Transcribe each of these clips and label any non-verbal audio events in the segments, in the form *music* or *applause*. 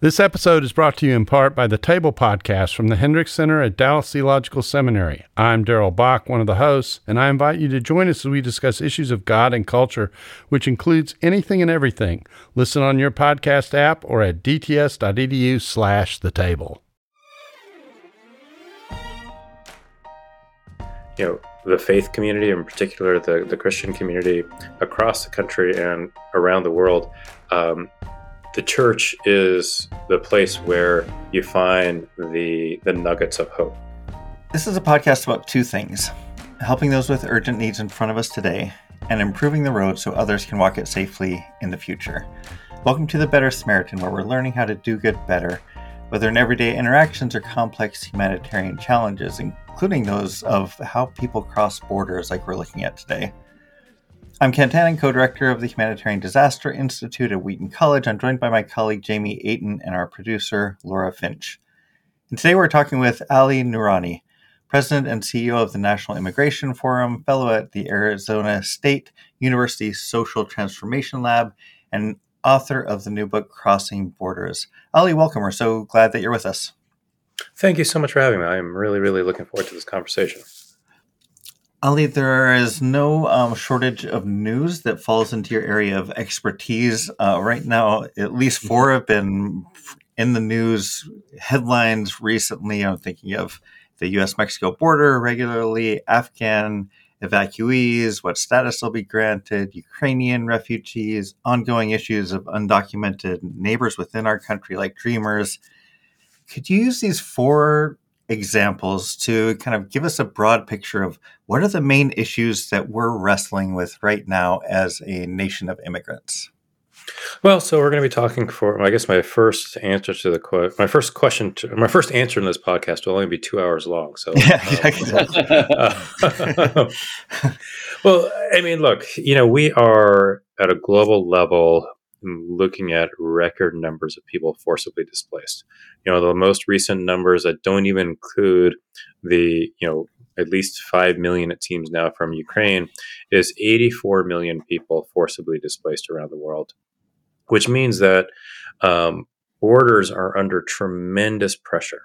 This episode is brought to you in part by the Table Podcast from the Hendricks Center at Dallas Theological Seminary. I'm Darrell Bock, one of the hosts, and I invite you to join us as we discuss issues of God and culture, which includes anything and everything. Listen on your podcast app or at dts.edu slash the table. You know, the faith community, in particular the, the Christian community across the country and around the world, um, the church is the place where you find the the nuggets of hope. This is a podcast about two things: helping those with urgent needs in front of us today, and improving the road so others can walk it safely in the future. Welcome to the Better Samaritan, where we're learning how to do good better, whether in everyday interactions or complex humanitarian challenges, including those of how people cross borders, like we're looking at today. I'm Kent Annan, co-director of the Humanitarian Disaster Institute at Wheaton College. I'm joined by my colleague Jamie Aten and our producer Laura Finch. And today we're talking with Ali Noorani, president and CEO of the National Immigration Forum, fellow at the Arizona State University Social Transformation Lab, and author of the new book Crossing Borders. Ali, welcome. We're so glad that you're with us. Thank you so much for having me. I'm really, really looking forward to this conversation. Ali, there is no um, shortage of news that falls into your area of expertise. Uh, right now, at least four have been in the news headlines recently. I'm thinking of the US Mexico border regularly, Afghan evacuees, what status will be granted, Ukrainian refugees, ongoing issues of undocumented neighbors within our country like Dreamers. Could you use these four examples to kind of give us a broad picture of what are the main issues that we're wrestling with right now as a nation of immigrants? Well, so we're going to be talking for, I guess, my first answer to the question, my first question, to, my first answer in this podcast will only be two hours long. So, *laughs* yeah, um, *laughs* well, I mean, look, you know, we are at a global level looking at record numbers of people forcibly displaced. You know, the most recent numbers that don't even include the, you know, at least 5 million, it seems now, from Ukraine, is 84 million people forcibly displaced around the world, which means that um, borders are under tremendous pressure.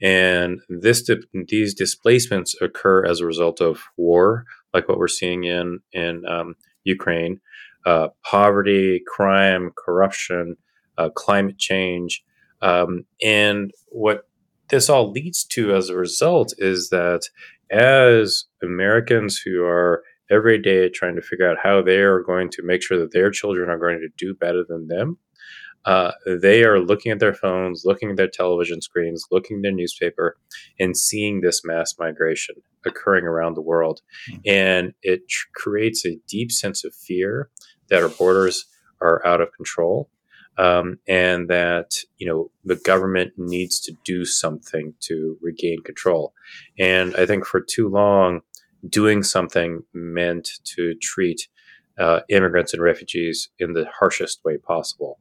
And this these displacements occur as a result of war, like what we're seeing in in um, Ukraine, uh, poverty, crime, corruption, uh, climate change. Um, and what this all leads to as a result is that as Americans who are every day trying to figure out how they are going to make sure that their children are going to do better than them, uh, they are looking at their phones, looking at their television screens, looking at their newspaper, and seeing this mass migration occurring around the world. Mm-hmm. And it tr- creates a deep sense of fear that our borders are out of control. Um, and that you know the government needs to do something to regain control. And I think for too long, doing something meant to treat uh, immigrants and refugees in the harshest way possible.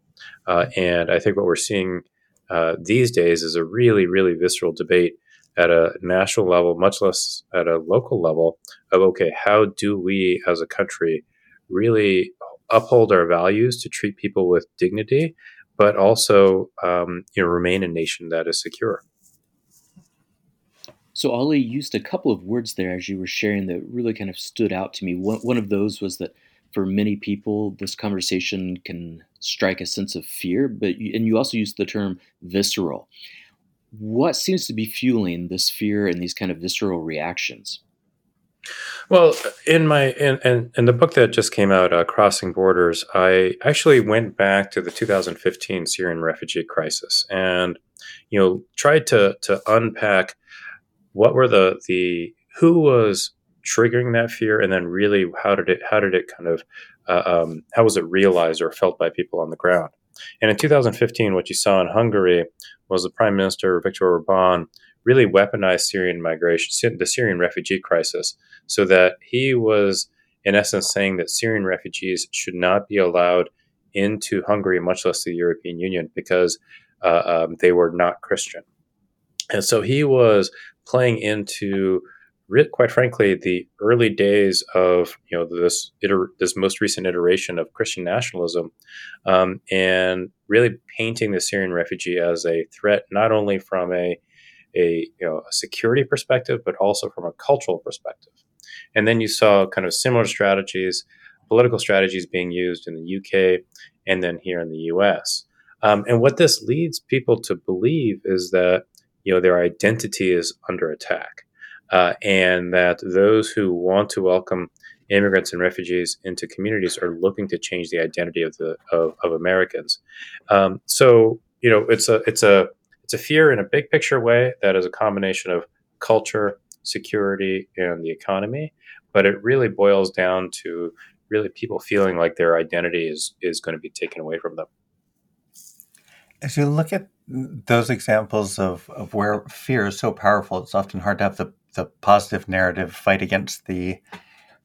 Uh, and I think what we're seeing uh, these days is a really, really visceral debate at a national level, much less at a local level, of okay, how do we as a country really uphold our values to treat people with dignity, but also um, you know remain a nation that is secure. So Ali used a couple of words there as you were sharing that really kind of stood out to me. One, one of those was that for many people, this conversation can strike a sense of fear, but and you also use the term visceral. What seems to be fueling this fear and these kind of visceral reactions? Well, in my in, in, in the book that just came out, uh, Crossing Borders, I actually went back to the 2015 Syrian refugee crisis and you know tried to to unpack what were the the who was triggering that fear, and then really how did it how did it kind of uh, um, how was it realized or felt by people on the ground? And in 2015, what you saw in Hungary was the Prime Minister Viktor Orban really weaponized Syrian migration, the Syrian refugee crisis, so that he was, in essence, saying that Syrian refugees should not be allowed into Hungary, much less the European Union, because uh, um, they were not Christian. And so he was playing into quite frankly, the early days of you know this iter- this most recent iteration of Christian nationalism, um, and really painting the Syrian refugee as a threat not only from a a you know a security perspective, but also from a cultural perspective. And then you saw kind of similar strategies, political strategies being used in the UK and then here in the US. Um, and what this leads people to believe is that you know their identity is under attack, uh, and that those who want to welcome immigrants and refugees into communities are looking to change the identity of the of, of Americans. Um, so you know it's a it's a it's a fear in a big picture way that is a combination of culture, security, and the economy. But it really boils down to really people feeling like their identity is is going to be taken away from them. As you look at those examples of, of where fear is so powerful, it's often hard to have the, the positive narrative fight against the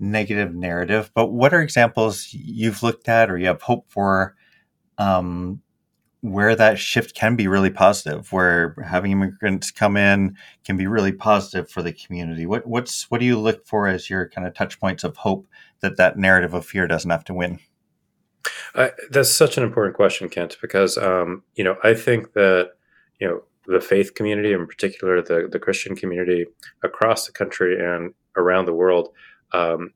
negative narrative. But what are examples you've looked at or you have hope for um, where that shift can be really positive, where having immigrants come in can be really positive for the community. What what's what do you look for as your kind of touch points of hope that that narrative of fear doesn't have to win? Uh, that's such an important question, Kent, because um, you know I think that you know the faith community, in particular the the Christian community across the country and around the world, um,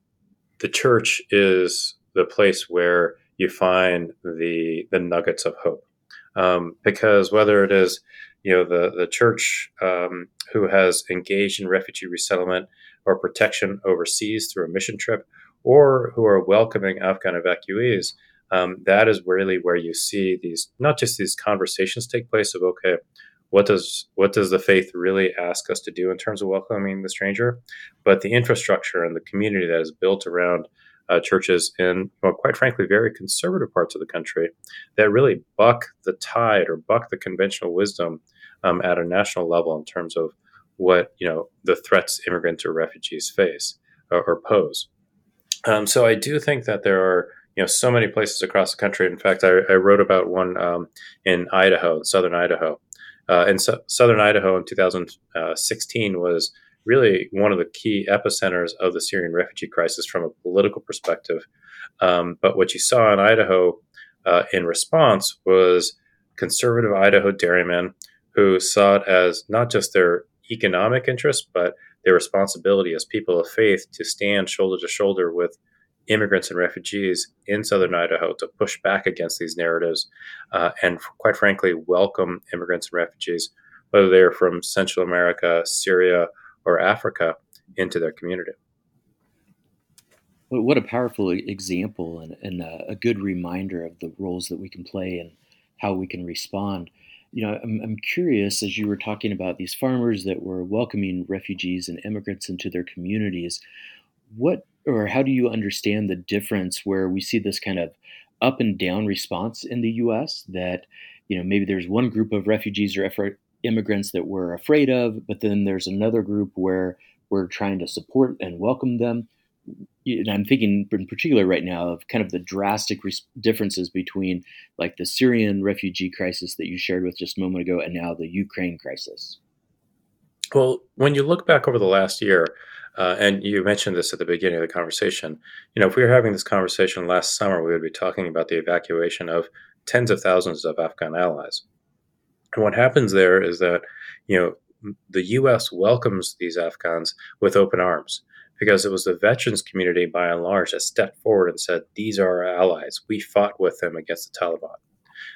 the church is the place where you find the the nuggets of hope. Um, because whether it is you know the the church um, who has engaged in refugee resettlement or protection overseas through a mission trip, or who are welcoming Afghan evacuees, um, that is really where you see these not just these conversations take place of okay, what does what does the faith really ask us to do in terms of welcoming the stranger, but the infrastructure and the community that is built around uh, churches in, well, quite frankly, very conservative parts of the country that really buck the tide or buck the conventional wisdom um, at a national level in terms of what you know the threats immigrants or refugees face or, or pose. Um, so I do think that there are you know so many places across the country. In fact, I, I wrote about one um, in Idaho, southern Idaho. Uh, in so- southern Idaho in 2016 was really one of the key epicenters of the Syrian refugee crisis from a political perspective. Um, but what you saw in Idaho uh, in response was conservative Idaho dairymen who saw it as not just their economic interest, but their responsibility as people of faith to stand shoulder to shoulder with immigrants and refugees in southern Idaho to push back against these narratives uh, and, quite frankly, welcome immigrants and refugees, whether they're from Central America, Syria, or Africa into their community. What a powerful example and, and a good reminder of the roles that we can play and how we can respond. You know, I'm, I'm curious as you were talking about these farmers that were welcoming refugees and immigrants into their communities. What or how do you understand the difference where we see this kind of up and down response in the U.S. that you know maybe there's one group of refugees or immigrants that we're afraid of, but then there's another group where we're trying to support and welcome them. And I'm thinking in particular right now of kind of the drastic res- differences between like the Syrian refugee crisis that you shared with just a moment ago and now the Ukraine crisis. Well, when you look back over the last year, uh, and you mentioned this at the beginning of the conversation, you know, if we were having this conversation last summer, we would be talking about the evacuation of tens of thousands of Afghan allies. And what happens there is that, you know, the U.S. welcomes these Afghans with open arms because it was the veterans community by and large that stepped forward and said, These are our allies. We fought with them against the Taliban.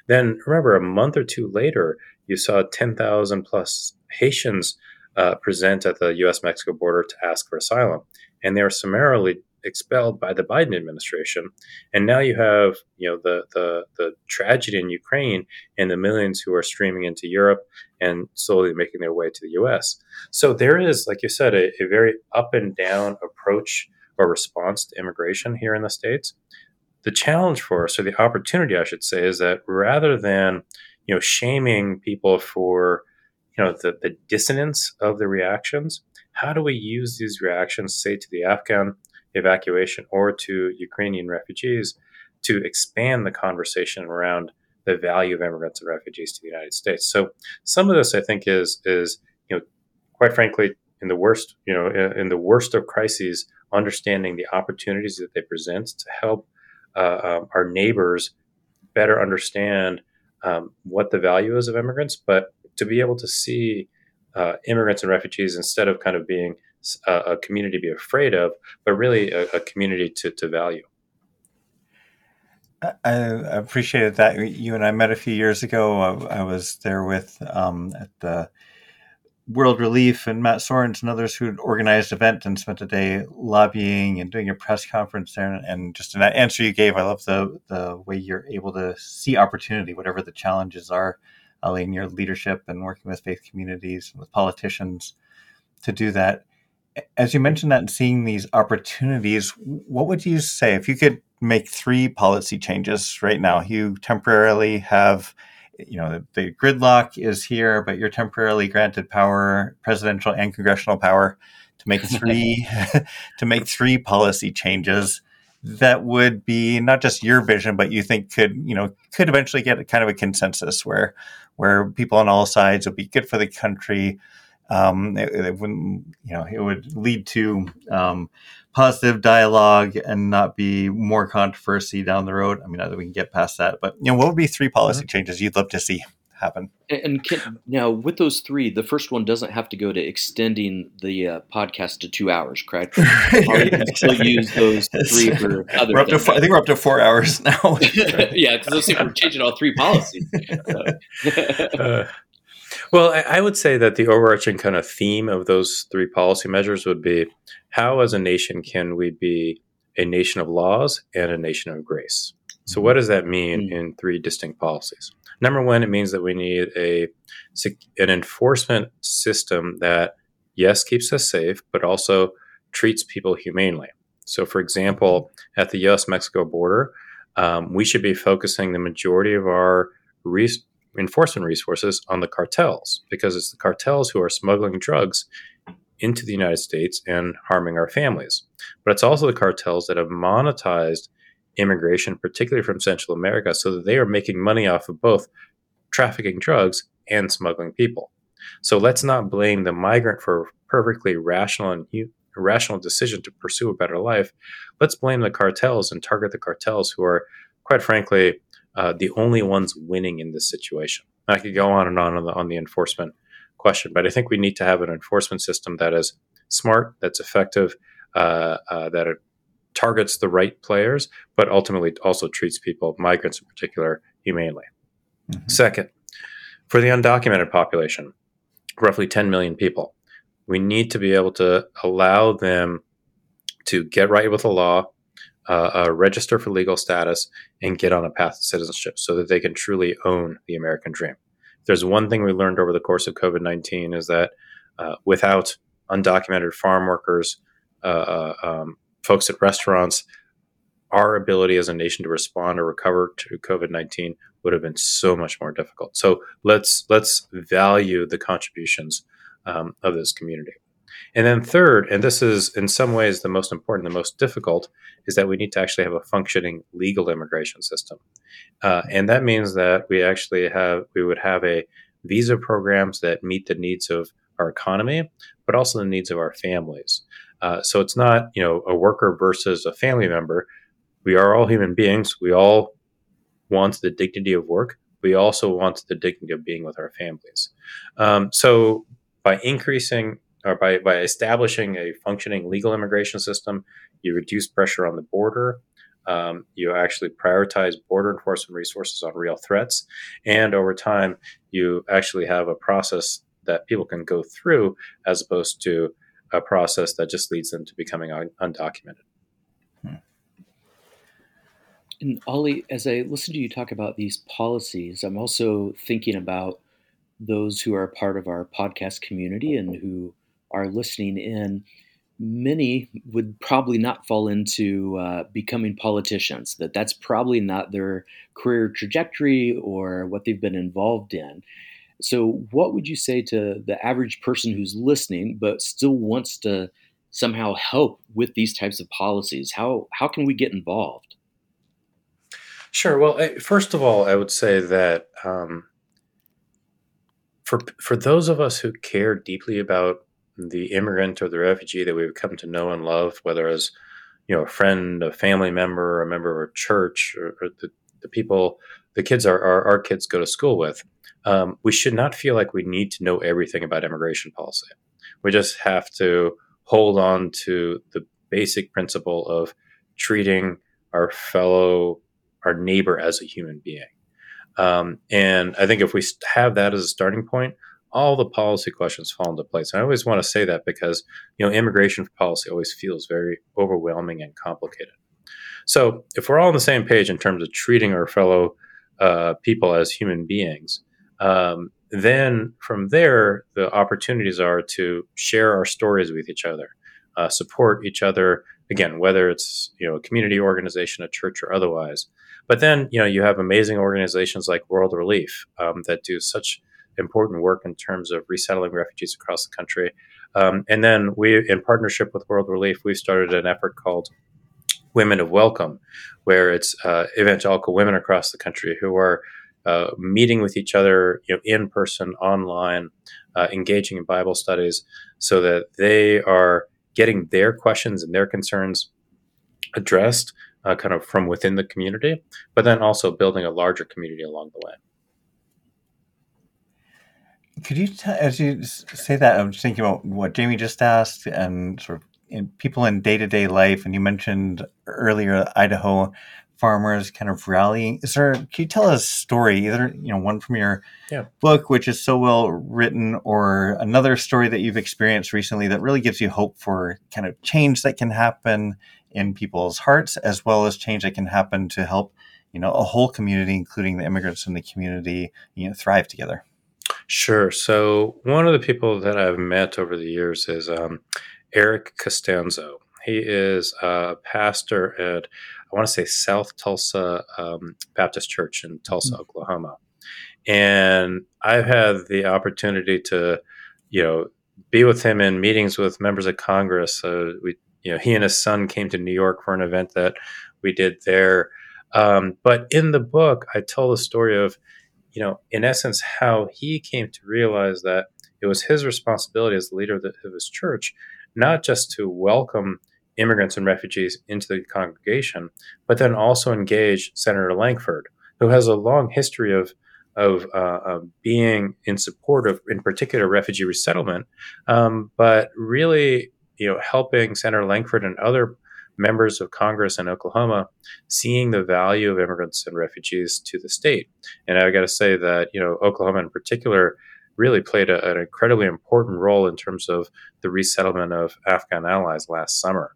Then, remember, a month or two later, you saw 10,000 plus Haitians uh, present at the US Mexico border to ask for asylum. And they were summarily expelled by the Biden administration, and now you have you know the the the tragedy in Ukraine and the millions who are streaming into Europe and slowly making their way to the U.S. So there is, like you said, a, a very up and down approach or response to immigration here in the states. The challenge for us, or the opportunity, I should say, is that rather than you know shaming people for you know the, the dissonance of the reactions how do we use these reactions say to the afghan evacuation or to Ukrainian refugees to expand the conversation around the value of immigrants and refugees to the United States. So some of this, I think, is is you know, quite frankly, in the worst, you know, in, the worst of crises, understanding the opportunities that they present to help uh, um, our neighbors better understand um, what the value is of immigrants, but to be able to see uh, immigrants and refugees instead of kind of being a, a community to be afraid of, but really a, a community to, to value. I appreciated that. You and I met a few years ago. I, I was there with um, at the World Relief and Matt Soerens and others who organized event and spent a day lobbying and doing a press conference there. And just in that answer you gave, I love the the way you're able to see opportunity, whatever the challenges are, Ali, in your leadership and working with faith communities and with politicians to do that. As you mentioned that and seeing these opportunities, what would you say if you could make three policy changes right now? You temporarily have you know the gridlock is here, but you're temporarily granted power, presidential and congressional power, to make three *laughs* *laughs* to make three policy changes that would be not just your vision, but you think could you know could eventually get kind of a consensus where where people on all sides would be good for the country. Um, it, it, wouldn't you know it would lead to um, positive dialogue and not be more controversy down the road. I mean, either we can get past that, but you know, what would be three policy mm-hmm. changes you'd love to see happen? And can, now, with those three, the first one doesn't have to go to extending the uh, podcast to two hours, correct? *laughs* or you still use those three for other. We're up to four, I think we're up to four hours now. *laughs* *laughs* yeah, because we're changing all three policies. uh, well, I would say that the overarching kind of theme of those three policy measures would be how, as a nation, can we be a nation of laws and a nation of grace? So, what does that mean mm-hmm. in three distinct policies? Number one, it means that we need a an enforcement system that, yes, keeps us safe, but also treats people humanely. So, for example, at the U.S. Mexico border, um, we should be focusing the majority of our enforcement resources on the cartels because it's the cartels who are smuggling drugs into the United States and harming our families. But it's also the cartels that have monetized immigration, particularly from Central America, so that they are making money off of both trafficking drugs and smuggling people. So let's not blame the migrant for a perfectly rational and rational decision to pursue a better life. Let's blame the cartels and target the cartels who are, quite frankly, uh, the only ones winning in this situation. I could go on and on on the, on the enforcement question, but I think we need to have an enforcement system that is smart, that's effective, uh, uh, that targets the right players, but ultimately also treats people, migrants in particular, humanely. Mm-hmm. Second, for the undocumented population, roughly 10 million people, we need to be able to allow them to get right with the law, uh, uh, register for legal status, and get on a path to citizenship so that they can truly own the American dream. If there's one thing we learned over the course of COVID 19 is that uh, without undocumented farm workers, uh, uh, um, folks at restaurants, our ability as a nation to respond or recover to COVID 19 would have been so much more difficult. So let's let's value the contributions um, of this community. And then third, and this is in some ways the most important, the most difficult, is that we need to actually have a functioning legal immigration system, uh, and that means that we actually have we would have a visa programs that meet the needs of our economy, but also the needs of our families. Uh, so it's not you know a worker versus a family member. We are all human beings. We all want the dignity of work. We also want the dignity of being with our families. Um, so by increasing or by, by establishing a functioning legal immigration system, you reduce pressure on the border. Um, you actually prioritize border enforcement resources on real threats. And over time, you actually have a process that people can go through as opposed to a process that just leads them to becoming un- undocumented. Hmm. And Ali, as I listen to you talk about these policies, I'm also thinking about those who are part of our podcast community and who are listening in, many would probably not fall into uh, becoming politicians. That that's probably not their career trajectory or what they've been involved in. So, what would you say to the average person who's listening but still wants to somehow help with these types of policies? How how can we get involved? Sure. Well, first of all, I would say that um, for for those of us who care deeply about the immigrant or the refugee that we've come to know and love, whether as you know a friend, a family member, a member of a church, or, or the, the people, the kids our, our, our kids go to school with, um, we should not feel like we need to know everything about immigration policy. We just have to hold on to the basic principle of treating our fellow, our neighbor as a human being. Um, and I think if we have that as a starting point, all the policy questions fall into place. And I always want to say that because you know immigration policy always feels very overwhelming and complicated. So if we're all on the same page in terms of treating our fellow uh, people as human beings, um, then from there the opportunities are to share our stories with each other, uh, support each other. Again, whether it's you know a community organization, a church, or otherwise. But then you know you have amazing organizations like World Relief um, that do such important work in terms of resettling refugees across the country. Um, and then we, in partnership with World Relief, we've started an effort called Women of Welcome, where it's uh, evangelical women across the country who are uh, meeting with each other, you know, in person, online, uh, engaging in Bible studies, so that they are getting their questions and their concerns addressed, uh, kind of from within the community, but then also building a larger community along the way. Could you, t- as you say that, I'm just thinking about what Jamie just asked and sort of in people in day to day life. And you mentioned earlier Idaho farmers kind of rallying. Is there? Can you tell us a story, either you know one from your yeah. book, which is so well written, or another story that you've experienced recently that really gives you hope for kind of change that can happen in people's hearts, as well as change that can happen to help you know a whole community, including the immigrants in the community, you know, thrive together. Sure. So one of the people that I've met over the years is um, Eric Costanzo. He is a pastor at, I want to say, South Tulsa um, Baptist Church in Tulsa, mm-hmm. Oklahoma. And I've had the opportunity to, you know, be with him in meetings with members of Congress. Uh, we, you know, he and his son came to New York for an event that we did there. Um, but in the book, I tell the story of you know, in essence, how he came to realize that it was his responsibility as the leader of, the, of his church, not just to welcome immigrants and refugees into the congregation, but then also engage Senator Lankford, who has a long history of of, uh, of being in support of, in particular, refugee resettlement, um, but really, you know, helping Senator Lankford and other members of Congress in Oklahoma seeing the value of immigrants and refugees to the state. And I got to say that, you know, Oklahoma in particular really played a, an incredibly important role in terms of the resettlement of Afghan allies last summer.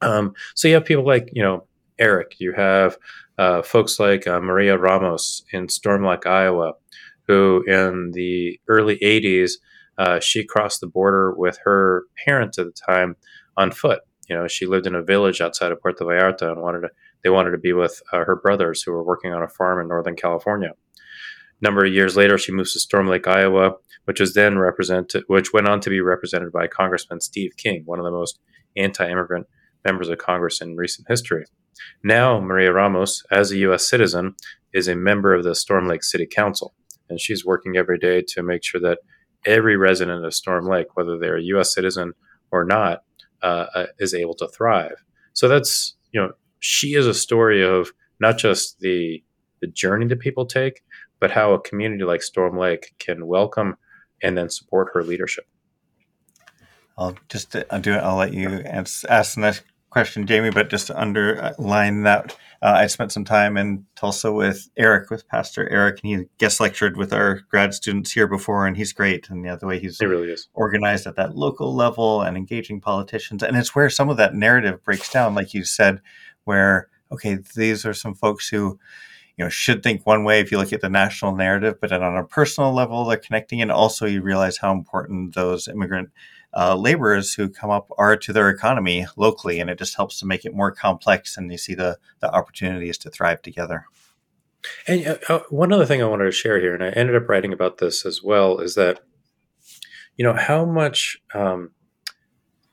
Um, so you have people like, you know, Eric, you have uh, folks like uh, Maria Ramos in Storm Lake, Iowa, who in the early 80s, uh, she crossed the border with her parents at the time on foot you know, she lived in a village outside of Puerto Vallarta and wanted to, they wanted to be with uh, her brothers who were working on a farm in Northern California. Number of years later, she moves to Storm Lake, Iowa, which was then represented, which went on to be represented by Congressman Steve King, one of the most anti-immigrant members of Congress in recent history. Now, Maria Ramos, as a U.S. citizen, is a member of the Storm Lake City Council, and she's working every day to make sure that every resident of Storm Lake, whether they're a U.S. citizen or not, uh, uh, is able to thrive. So that's you know she is a story of not just the the journey that people take, but how a community like Storm Lake can welcome and then support her leadership. I'll just uh, do it. I'll let you ask the next question, Jamie, but just to underline that, uh, I spent some time in Tulsa with Eric, with Pastor Eric, and he guest lectured with our grad students here before, and he's great. And yeah, the way he's really is. organized at that local level and engaging politicians, and it's where some of that narrative breaks down, like you said, where okay, these are some folks who you know should think one way if you look at the national narrative, but then on a personal level, they're connecting, and also you realize how important those immigrant uh, laborers who come up are to their economy locally, and it just helps to make it more complex. And you see the the opportunities to thrive together. And uh, uh, one other thing I wanted to share here, and I ended up writing about this as well, is that you know how much um,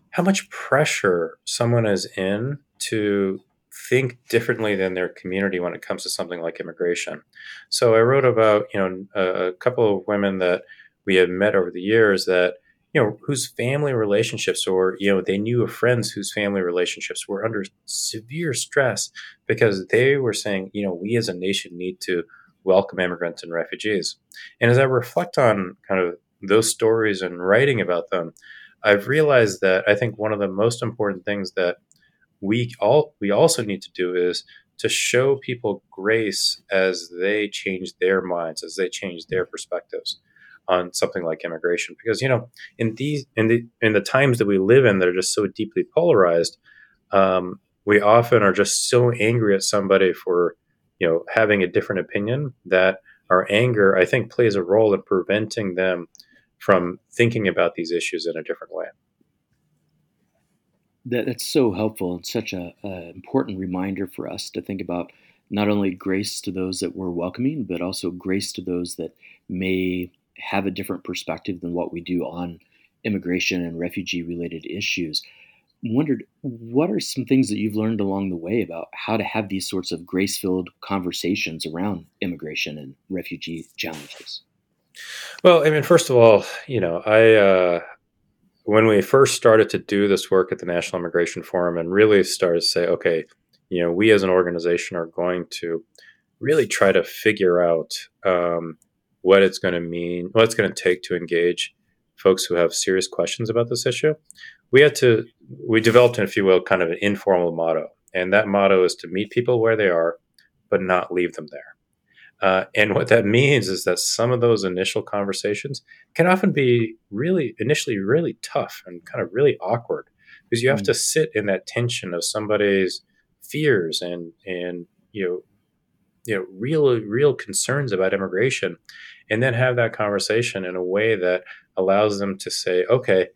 how much pressure someone is in to think differently than their community when it comes to something like immigration. So I wrote about you know a, a couple of women that we had met over the years that you know, whose family relationships or, you know, they knew of friends whose family relationships were under severe stress because they were saying, you know, we as a nation need to welcome immigrants and refugees. And as I reflect on kind of those stories and writing about them, I've realized that I think one of the most important things that we all we also need to do is to show people grace as they change their minds, as they change their perspectives on something like immigration. Because you know, in these in the in the times that we live in, that are just so deeply polarized, um, we often are just so angry at somebody for you know having a different opinion that our anger, I think, plays a role in preventing them from thinking about these issues in a different way. That, that's so helpful and such a, important reminder for us to think about not only grace to those that we're welcoming, but also grace to those that may have a different perspective than what we do on immigration and refugee related issues. Wondered what are some things that you've learned along the way about how to have these sorts of grace filled conversations around immigration and refugee challenges? Well, I mean, first of all, you know, I uh, when we first started to do this work at the National Immigration Forum and really started to say, okay, you know, we as an organization are going to really try to figure out um, what it's going to mean, what it's going to take to engage folks who have serious questions about this issue. We had to, we developed, if you will, kind of an informal motto. And that motto is to meet people where they are, but not leave them there. Uh, and what that means is that some of those initial conversations can often be really, initially, really tough and kind of really awkward because you have mm. to sit in that tension of somebody's fears and and you know you know real real concerns about immigration and then have that conversation in a way that allows them to say okay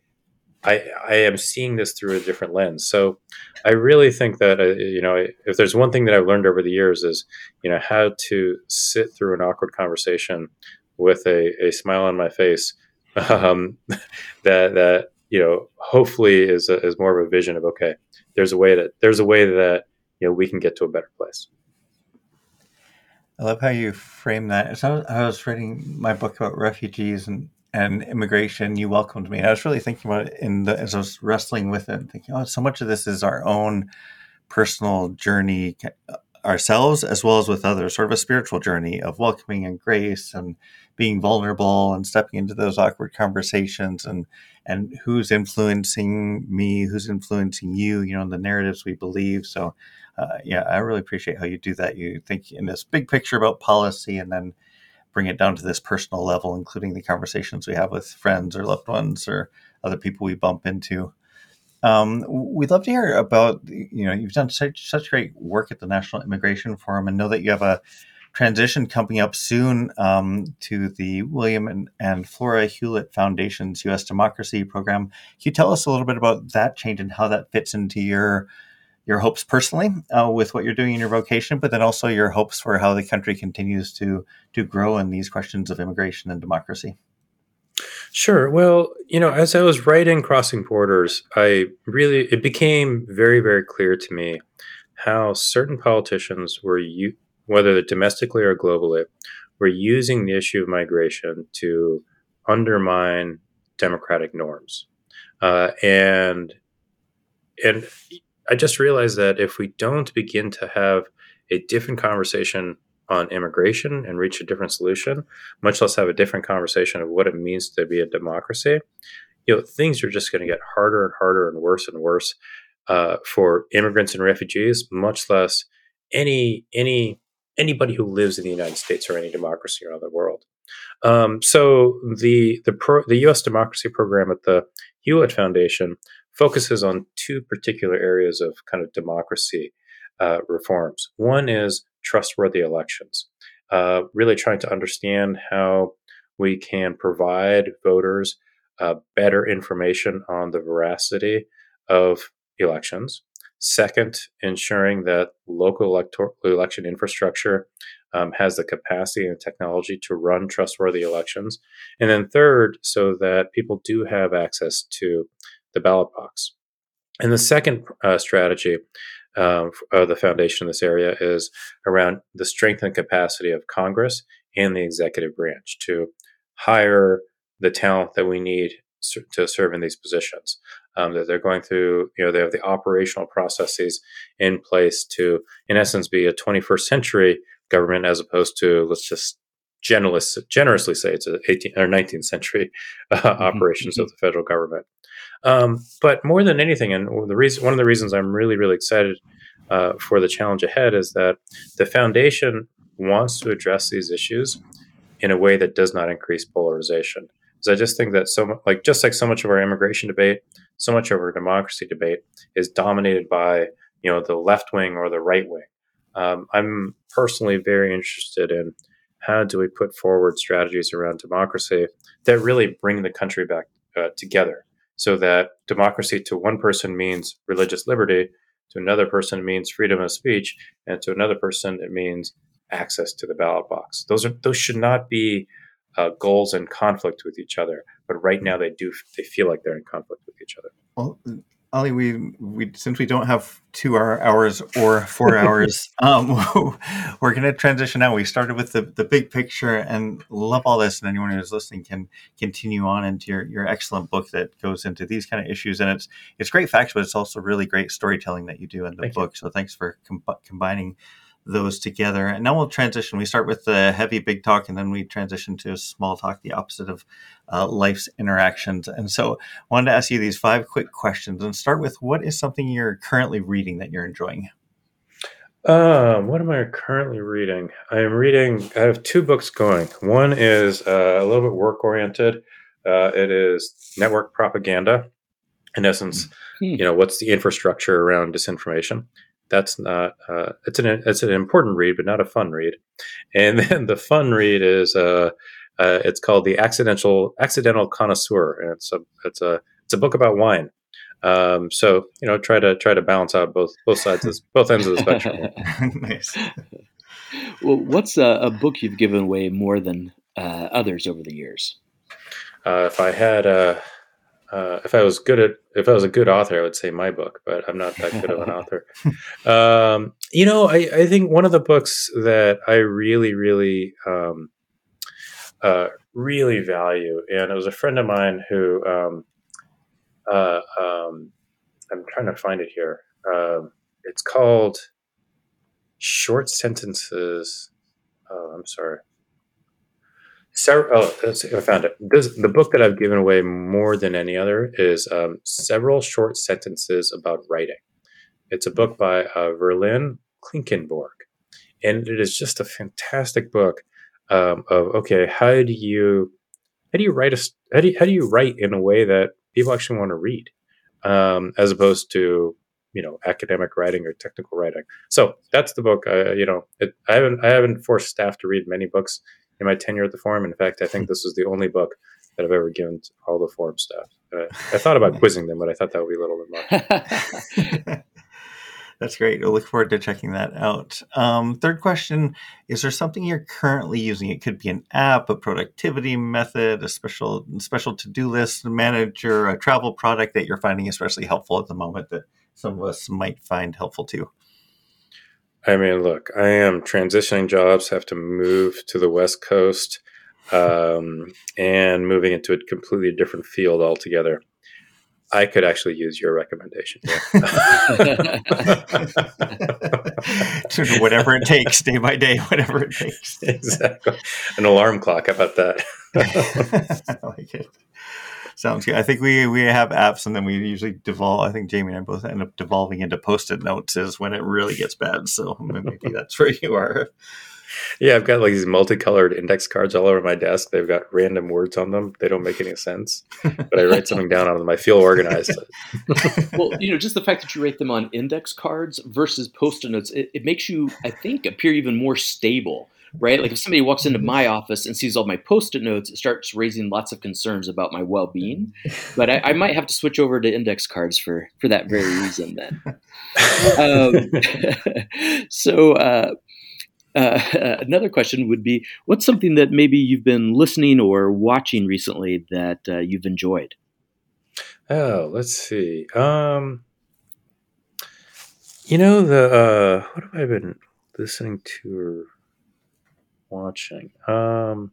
I, I am seeing this through a different lens. So I really think that, uh, you know, if there's one thing that I've learned over the years is, you know, how to sit through an awkward conversation with a, a smile on my face *laughs* um, that, that, you know, hopefully is, a, is more of a vision of, okay, there's a way that, there's a way that, you know, we can get to a better place. I love how you frame that. So I was reading my book about refugees and and immigration, you welcomed me. And I was really thinking about it in the, as I was wrestling with it, thinking, oh, so much of this is our own personal journey ourselves as well as with others, sort of a spiritual journey of welcoming and grace and being vulnerable and stepping into those awkward conversations and and who's influencing me, who's influencing you, you know, the narratives we believe. So uh, yeah, I really appreciate how you do that. You think in this big picture about policy and then bring it down to this personal level, including the conversations we have with friends or loved ones or other people we bump into. Um, we'd love to hear about, you know, you've done such, such great work at the National Immigration Forum and know that you have a transition coming up soon um, to the William and, and Flora Hewlett Foundation's U.S. Democracy Program. Can you tell us a little bit about that change and how that fits into your your hopes personally uh, with what you're doing in your vocation, but then also your hopes for how the country continues to to grow in these questions of immigration and democracy. Sure. Well, you know, as I was writing Crossing Borders, I really it became very, very clear to me how certain politicians were, u- whether domestically or globally, were using the issue of migration to undermine democratic norms, uh, and and I just realized that if we don't begin to have a different conversation on immigration and reach a different solution, much less have a different conversation of what it means to be a democracy, you know, things are just going to get harder and harder and worse and worse uh, for immigrants and refugees, much less any any anybody who lives in the United States or any democracy around the world. Um, so the the pro, the U.S. democracy program at the Hewlett Foundation focuses on two particular areas of kind of democracy uh, reforms. One is trustworthy elections, uh, really trying to understand how we can provide voters uh, better information on the veracity of elections. Second, ensuring that local elector- election infrastructure um, has the capacity and technology to run trustworthy elections. And then third, so that people do have access to the ballot box. And the second uh, strategy um, of the foundation in this area is around the strength and capacity of Congress and the executive branch to hire the talent that we need to serve in these positions. Um, that they're going through, you know, they have the operational processes in place to, in essence, be a 21st century government as opposed to, let's just generous, generously say it's a 18th or 19th century uh, mm-hmm. operations of the federal government. Um, but more than anything, and the reason, one of the reasons I'm really, really excited uh, for the challenge ahead is that the foundation wants to address these issues in a way that does not increase polarization. Because I just think that so like just like so much of our immigration debate, so much of our democracy debate is dominated by you know the left wing or the right wing. Um, I'm personally very interested in how do we put forward strategies around democracy that really bring the country back uh, together so that democracy to one person means religious liberty to another person means freedom of speech and to another person it means access to the ballot box. Those are those should not be uh, goals in conflict with each other but right now they do they feel like they're in conflict with each other. Well Ali, we we since we don't have two hours or four *laughs* hours, um, *laughs* we're going to transition now. We started with the, the big picture and love all this, and anyone who's listening can continue on into your, your excellent book that goes into these kind of issues. And it's it's great facts, but it's also really great storytelling that you do in the Thank book. You. So thanks for com- combining those together. And now we'll transition. We start with the heavy big talk, and then we transition to small talk, the opposite of uh, life's interactions. And so, I wanted to ask you these five quick questions, and start with what is something you're currently reading that you're enjoying. Um, what am I currently reading? I am reading. I have two books going. One is uh, a little bit work oriented. Uh, it is network propaganda. In essence, hmm. you know, what's the infrastructure around disinformation? That's not uh, it's an it's an important read, but not a fun read. And *laughs* then the fun read is uh, uh, it's called the accidental accidental connoisseur, and it's a it's a it's a book about wine. Um, so you know, try to try to balance out both both sides of, both ends of the spectrum. *laughs* nice. *laughs* Well, what's a, a, book you've given away more than uh, others over the years? Uh, if I had a uh, if I was good at if I was a good author, I would say my book, but I'm not that good of an *laughs* author. Um, you know, I, I think one of the books that I really, really, um, uh, really value, and it was a friend of mine who, um, uh, um, I'm trying to find it here. Um, it's called Short Sentences. Oh, I'm sorry oh, I found it. This, the book that I've given away more than any other is um, Several Short Sentences About Writing. It's a book by uh, Verlyn Klinkenborg. And it is just a fantastic book um, of, okay, how do you, how do you write a, how do you, how do you write in a way that people actually want to read? Um, as opposed to, you know, academic writing or technical writing. So that's the book. Uh, you know, it, I haven't, I haven't forced staff to read many books in my tenure at the forum. In fact, I think this was the only book that I've ever given to all the forum staff. Uh, I thought about quizzing them, but I thought that would be a little bit much. *laughs* That's great. I look forward to checking that out. Um, third question Is there something you're currently using? It could be an app, a productivity method, a special special to do list manager, a travel product that you're finding especially helpful at the moment that some of us might find helpful too. I mean, look, I am transitioning jobs, have to move to the West Coast, um, and moving into a completely different field altogether. I could actually use your recommendation. *laughs* whatever it takes, day by day, whatever it takes. *laughs* exactly. An alarm clock. How about that? *laughs* I like it. Sounds good. I think we we have apps, and then we usually devolve. I think Jamie and I both end up devolving into post-it notes is when it really gets bad. So maybe *laughs* that's where you are. Yeah, I've got like these multicolored index cards all over my desk. They've got random words on them. They don't make any sense, but I write something down on them. I feel organized. *laughs* well, you know, just the fact that you write them on index cards versus post-it notes, it, it makes you, I think, appear even more stable right? Like if somebody walks into my office and sees all my post-it notes, it starts raising lots of concerns about my well-being. *laughs* But I, I might have to switch over to index cards for for that very reason. Then, um, *laughs* so. Uh, uh, *laughs* another question would be what's something that maybe you've been listening or watching recently that uh, you've enjoyed oh let's see um, you know the uh, what have i been listening to or watching. Um,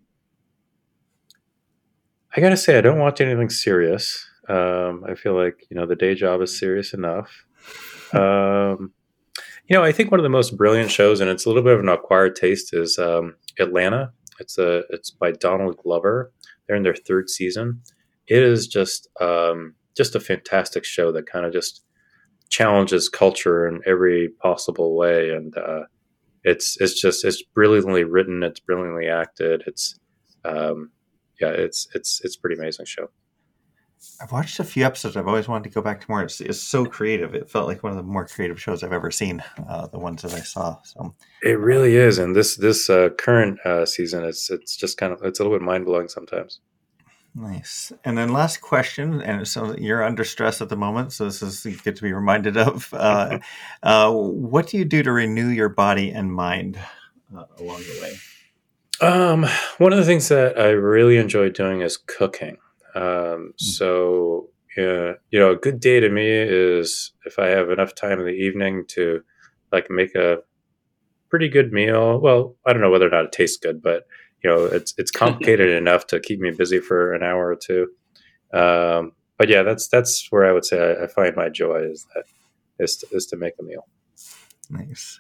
I gotta say, I don't watch anything serious. Um, I feel like you know the day job is serious enough. Um, you know, I think one of the most brilliant shows, and it's a little bit of an acquired taste, is um, Atlanta. It's a it's by Donald Glover. They're in their third season. It is just um, just a fantastic show that kind of just challenges culture in every possible way, and uh, it's it's just it's brilliantly written. It's brilliantly acted. It's um, yeah, it's it's it's pretty amazing show. I've watched a few episodes. I've always wanted to go back to more. It's, it's so creative. It felt like one of the more creative shows I've ever seen. Uh, the ones that I saw. So it really is. And this this uh, current uh, season, it's it's just kind of it's a little bit mind blowing sometimes. Nice. And then last question, and so you're under stress at the moment, so this is good to be reminded of. *laughs* Uh, uh, what do you do to renew your body and mind uh, along the way? Um, one of the things that I really enjoy doing is cooking. Um, mm. so, yeah, you know, a good day to me is if I have enough time in the evening to like make a pretty good meal. Well, I don't know whether or not it tastes good, but you know, it's it's complicated *laughs* enough to keep me busy for an hour or two. Um, but yeah, that's that's where I would say I, I find my joy is that is to, is to make a meal. Nice.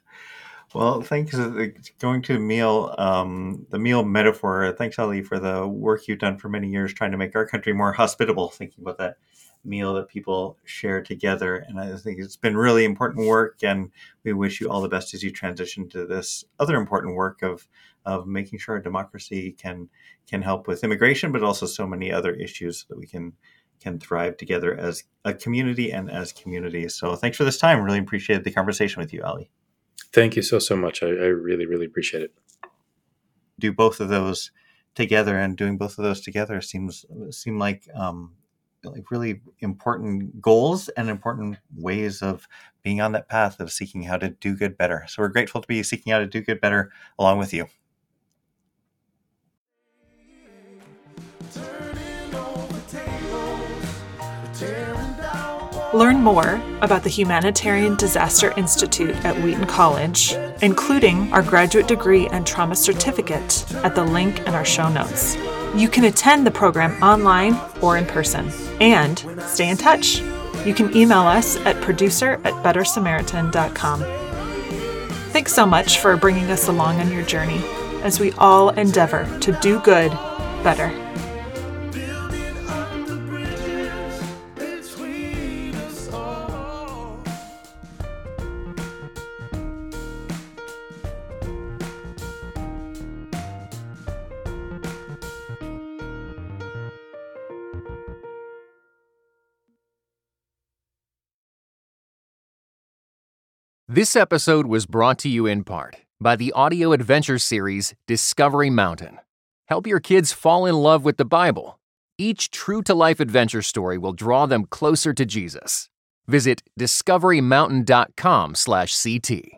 Well, thanks. Uh, going to meal, um, the meal metaphor. Thanks, Ali, for the work you've done for many years trying to make our country more hospitable. Thinking about that meal that people share together, and I think it's been really important work. And we wish you all the best as you transition to this other important work of of making sure our democracy can can help with immigration, but also so many other issues that we can can thrive together as a community and as communities. So, thanks for this time. Really appreciate the conversation with you, Ali. Thank you so so much. I, I really really appreciate it. Do both of those together, and doing both of those together seems seem like um, like really important goals and important ways of being on that path of seeking how to do good better. So we're grateful to be seeking how to do good better along with you. Learn more about the Humanitarian Disaster Institute at Wheaton College, including our graduate degree and trauma certificate, at the link in our show notes. You can attend the program online or in person and stay in touch. You can email us at producer at bettersamaritan.com. Thanks so much for bringing us along on your journey as we all endeavor to do good better. This episode was brought to you in part by the audio adventure series Discovery Mountain. Help your kids fall in love with the Bible. Each true to life adventure story will draw them closer to Jesus. Visit discoverymountain.com/ct.